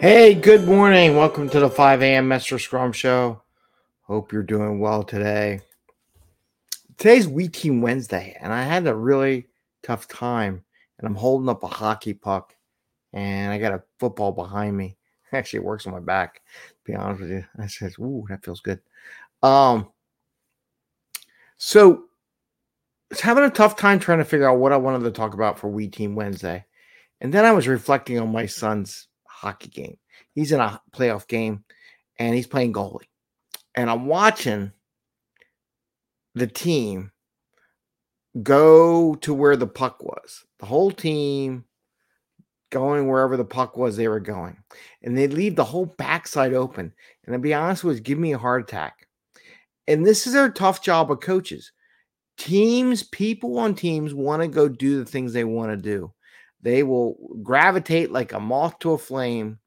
Hey, good morning. Welcome to the 5 a.m. Mester Scrum Show. Hope you're doing well today. Today's We Team Wednesday, and I had a really tough time. And I'm holding up a hockey puck, and I got a football behind me. Actually, it works on my back. To be honest with you, I said, "Ooh, that feels good." Um, so I was having a tough time trying to figure out what I wanted to talk about for We Team Wednesday, and then I was reflecting on my son's hockey game. He's in a playoff game, and he's playing goalie, and I'm watching the team go to where the puck was. The whole team going wherever the puck was they were going. And they leave the whole backside open. And to be honest with you, give me a heart attack. And this is a tough job of coaches. Teams, people on teams want to go do the things they want to do. They will gravitate like a moth to a flame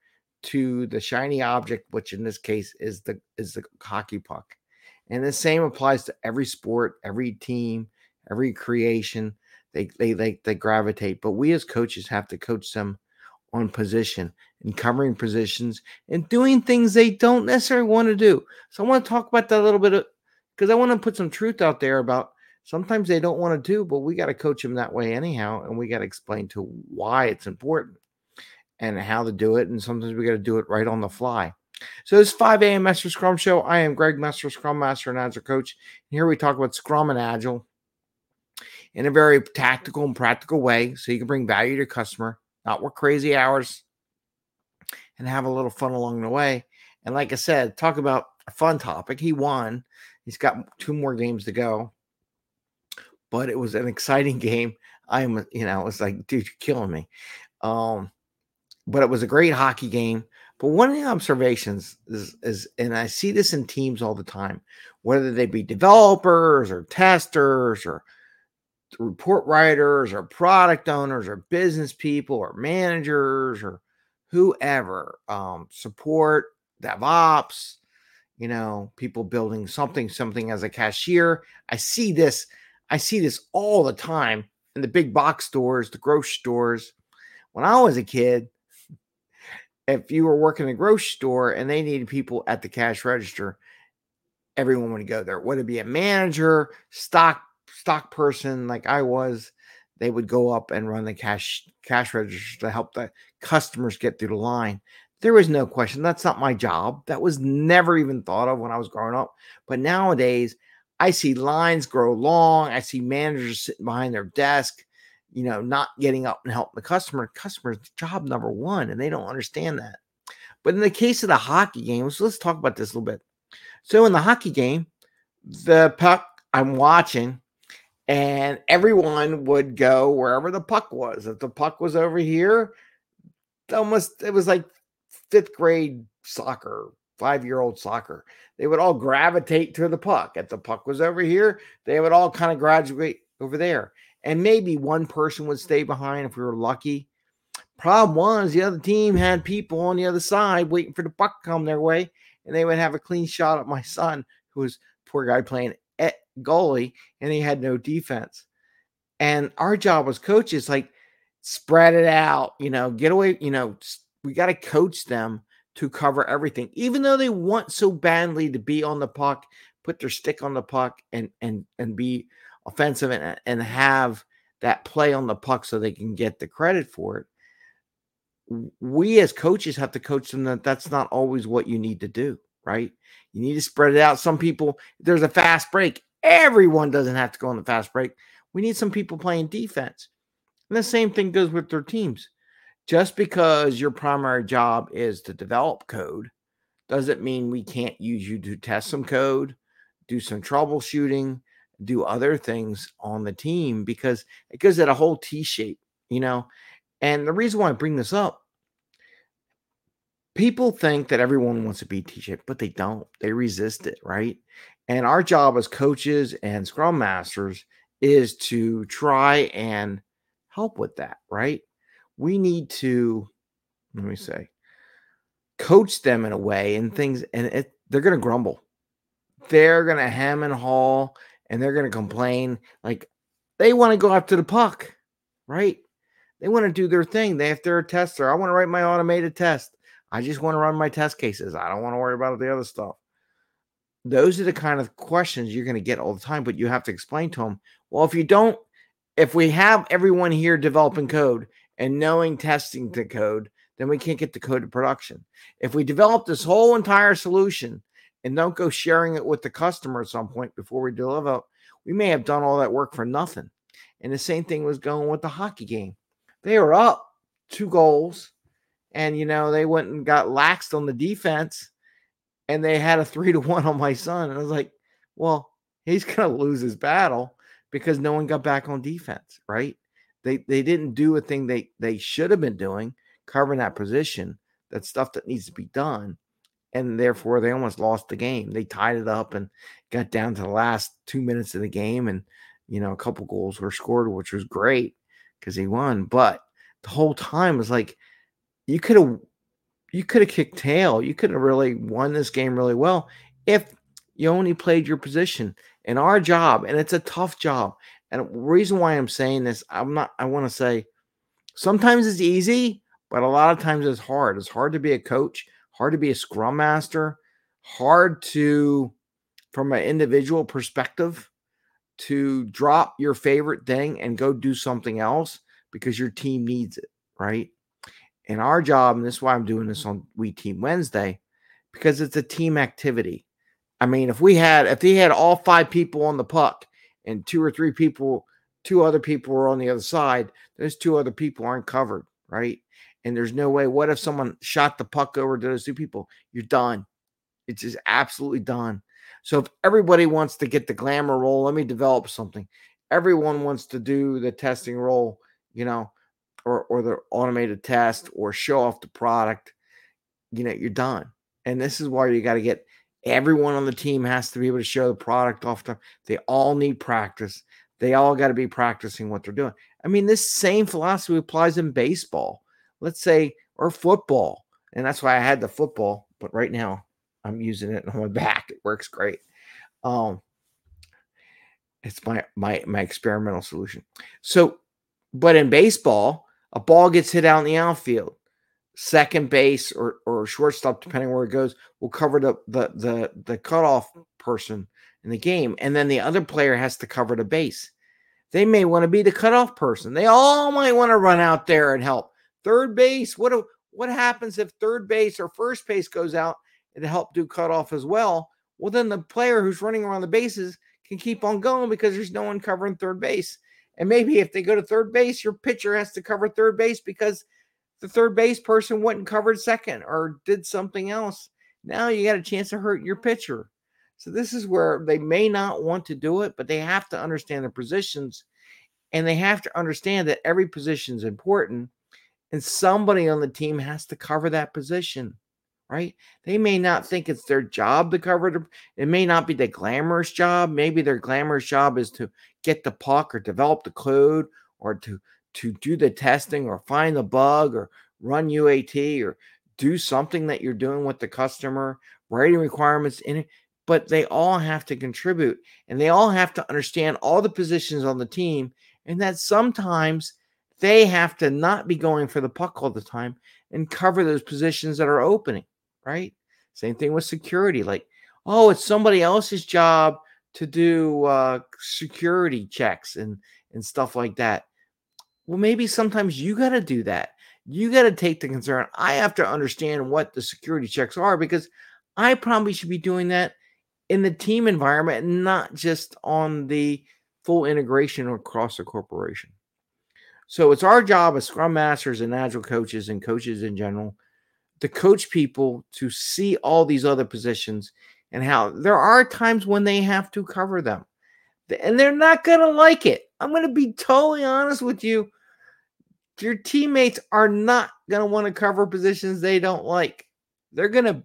to the shiny object, which in this case is the is the hockey puck. And the same applies to every sport, every team, every creation. They they they, they gravitate. But we as coaches have to coach them on position and covering positions and doing things they don't necessarily want to do. So I want to talk about that a little bit uh, because I want to put some truth out there about sometimes they don't want to do, but we got to coach them that way anyhow, and we got to explain to why it's important and how to do it. And sometimes we got to do it right on the fly. So this 5 a.m. Mester Scrum Show. I am Greg Mester, Scrum Master and Agile Coach. And here we talk about Scrum and Agile in a very tactical and practical way so you can bring value to your customer, not work crazy hours, and have a little fun along the way. And like I said, talk about a fun topic. He won. He's got two more games to go. But it was an exciting game. I'm, you know, it's like, dude, you're killing me. Um, but it was a great hockey game. But one of the observations is, is, and I see this in teams all the time, whether they be developers or testers or report writers or product owners or business people or managers or whoever, um, support, DevOps, you know, people building something, something as a cashier. I see this, I see this all the time in the big box stores, the grocery stores. When I was a kid, if you were working in a grocery store and they needed people at the cash register, everyone would go there. Would it be a manager, stock stock person like I was? They would go up and run the cash cash register to help the customers get through the line. There was no question. That's not my job. That was never even thought of when I was growing up. But nowadays, I see lines grow long. I see managers sitting behind their desk you know, not getting up and helping the customer. Customer's job number one, and they don't understand that. But in the case of the hockey games, let's talk about this a little bit. So in the hockey game, the puck I'm watching, and everyone would go wherever the puck was. If the puck was over here, almost it was like fifth grade soccer, five year old soccer. They would all gravitate to the puck. If the puck was over here, they would all kind of graduate over there and maybe one person would stay behind if we were lucky. Problem was, the other team had people on the other side waiting for the puck to come their way, and they would have a clean shot at my son, who was poor guy playing at goalie, and he had no defense. And our job as coaches, like spread it out, you know, get away, you know, we got to coach them to cover everything, even though they want so badly to be on the puck, put their stick on the puck, and and and be offensive and, and have that play on the puck so they can get the credit for it we as coaches have to coach them that that's not always what you need to do right? You need to spread it out. Some people there's a fast break. Everyone doesn't have to go on the fast break. We need some people playing defense. And the same thing goes with their teams just because your primary job is to develop code doesn't mean we can't use you to test some code do some troubleshooting do other things on the team because it gives it a whole T shape, you know. And the reason why I bring this up, people think that everyone wants to be T shaped, but they don't. They resist it, right? And our job as coaches and scrum masters is to try and help with that, right? We need to, let me mm-hmm. say, coach them in a way and mm-hmm. things, and it, they're going to grumble. They're going to hem and haul and they're going to complain. Like they want to go after the puck, right? They want to do their thing. They, they're a tester, I want to write my automated test. I just want to run my test cases. I don't want to worry about the other stuff. Those are the kind of questions you're going to get all the time, but you have to explain to them. Well, if you don't, if we have everyone here developing code and knowing testing the code, then we can't get the code to production. If we develop this whole entire solution and don't go sharing it with the customer at some point before we deliver, we may have done all that work for nothing. And the same thing was going with the hockey game. They were up two goals, and you know, they went and got laxed on the defense, and they had a three to one on my son. And I was like, well, he's gonna lose his battle because no one got back on defense, right? They they didn't do a thing they they should have been doing, covering that position, that stuff that needs to be done. And therefore they almost lost the game. They tied it up and got down to the last two minutes of the game. And, you know, a couple goals were scored, which was great because he won. But the whole time was like you could have you could have kicked tail. You could have really won this game really well if you only played your position. And our job, and it's a tough job. And the reason why I'm saying this, I'm not, I want to say sometimes it's easy, but a lot of times it's hard. It's hard to be a coach, hard to be a scrum master, hard to, from an individual perspective, to drop your favorite thing and go do something else because your team needs it, right? And our job, and this is why I'm doing this on We Team Wednesday, because it's a team activity. I mean, if we had, if they had all five people on the puck and two or three people, two other people were on the other side, those two other people aren't covered, right? And there's no way. What if someone shot the puck over to those two people? You're done. It's just absolutely done. So if everybody wants to get the glamour role, let me develop something. Everyone wants to do the testing role, you know, or or the automated test or show off the product. You know, you're done. And this is why you got to get Everyone on the team has to be able to show the product off. They all need practice. They all got to be practicing what they're doing. I mean, this same philosophy applies in baseball, let's say, or football. And that's why I had the football, but right now I'm using it on my back. It works great. Um, it's my my my experimental solution. So, but in baseball, a ball gets hit out in the outfield second base or, or shortstop, depending where it goes, will cover the, the the the cutoff person in the game, and then the other player has to cover the base. They may want to be the cutoff person. They all might want to run out there and help. Third base, what what happens if third base or first base goes out and help do cutoff as well? Well, then the player who's running around the bases can keep on going because there's no one covering third base. And maybe if they go to third base, your pitcher has to cover third base because the third base person went and covered second or did something else. Now you got a chance to hurt your pitcher. So this is where they may not want to do it, but they have to understand the positions and they have to understand that every position is important and somebody on the team has to cover that position, right? They may not think it's their job to cover it. It may not be the glamorous job. Maybe their glamorous job is to get the puck or develop the code or to to do the testing or find the bug or run UAT or do something that you're doing with the customer, writing requirements in it. But they all have to contribute and they all have to understand all the positions on the team and that sometimes they have to not be going for the puck all the time and cover those positions that are opening, right? Same thing with security. Like, oh, it's somebody else's job to do uh, security checks and and stuff like that. Well, maybe sometimes you got to do that. You got to take the concern. I have to understand what the security checks are because I probably should be doing that in the team environment, not just on the full integration across the corporation. So it's our job as scrum masters and agile coaches and coaches in general to coach people to see all these other positions and how there are times when they have to cover them. And they're not going to like it. I'm going to be totally honest with you. Your teammates are not going to want to cover positions they don't like. They're going to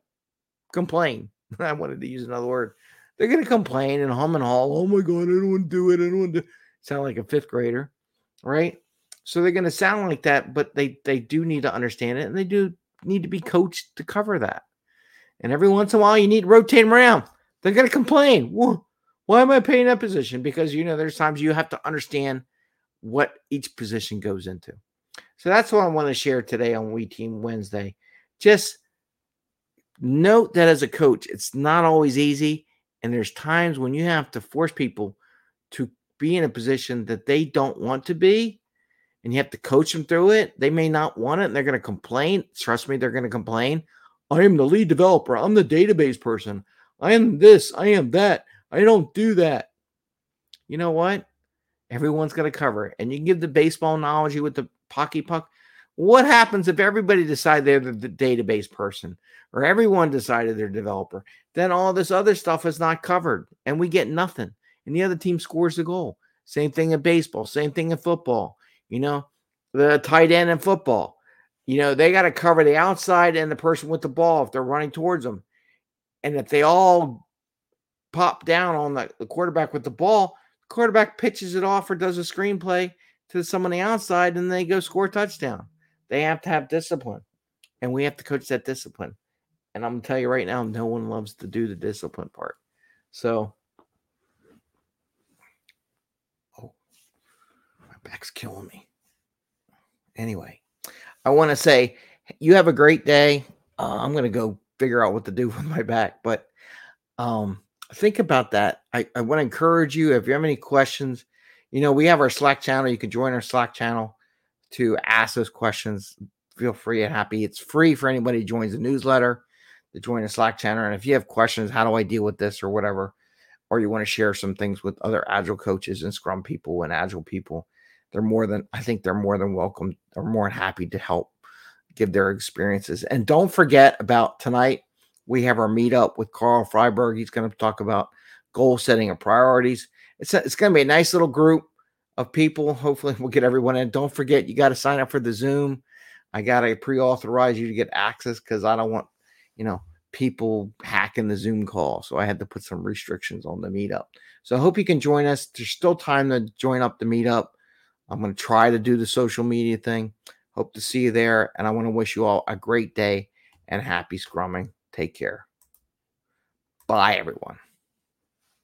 complain. I wanted to use another word. They're going to complain and hum and haul. Oh my God, I don't want to do it. I don't want to sound like a fifth grader. Right. So they're going to sound like that, but they, they do need to understand it and they do need to be coached to cover that. And every once in a while, you need to rotate them around. They're going to complain. Whoa, why am I paying that position? Because you know there's times you have to understand what each position goes into. So that's what I want to share today on We Team Wednesday. Just Note that as a coach, it's not always easy. And there's times when you have to force people to be in a position that they don't want to be. And you have to coach them through it. They may not want it and they're going to complain. Trust me, they're going to complain. I am the lead developer. I'm the database person. I am this. I am that. I don't do that. You know what? Everyone's got to cover. And you can give the baseball analogy with the pocky puck. What happens if everybody decide they're the, the database person or everyone decided they're developer? Then all this other stuff is not covered and we get nothing. And the other team scores the goal. Same thing in baseball, same thing in football. You know, the tight end in football, you know, they got to cover the outside and the person with the ball if they're running towards them. And if they all pop down on the, the quarterback with the ball, quarterback pitches it off or does a screenplay to someone on the outside and they go score touchdown. They have to have discipline. And we have to coach that discipline. And I'm gonna tell you right now, no one loves to do the discipline part. So oh my back's killing me. Anyway, I want to say you have a great day. Uh, I'm gonna go figure out what to do with my back, but um think about that. I, I want to encourage you if you have any questions, you know, we have our Slack channel. You can join our Slack channel to ask those questions. Feel free and happy. It's free for anybody who joins the newsletter to join the Slack channel. And if you have questions, how do I deal with this or whatever, or you want to share some things with other agile coaches and scrum people and agile people, they're more than I think they're more than welcome. They're more than happy to help give their experiences. And don't forget about tonight. We have our meetup with Carl Freiberg. He's going to talk about goal setting and priorities. It's a, it's going to be a nice little group of people. Hopefully, we'll get everyone in. Don't forget, you got to sign up for the Zoom. I got to pre-authorize you to get access because I don't want, you know, people hacking the Zoom call. So I had to put some restrictions on the meetup. So I hope you can join us. There's still time to join up the meetup. I'm going to try to do the social media thing. Hope to see you there. And I want to wish you all a great day and happy scrumming. Take care. Bye, everyone.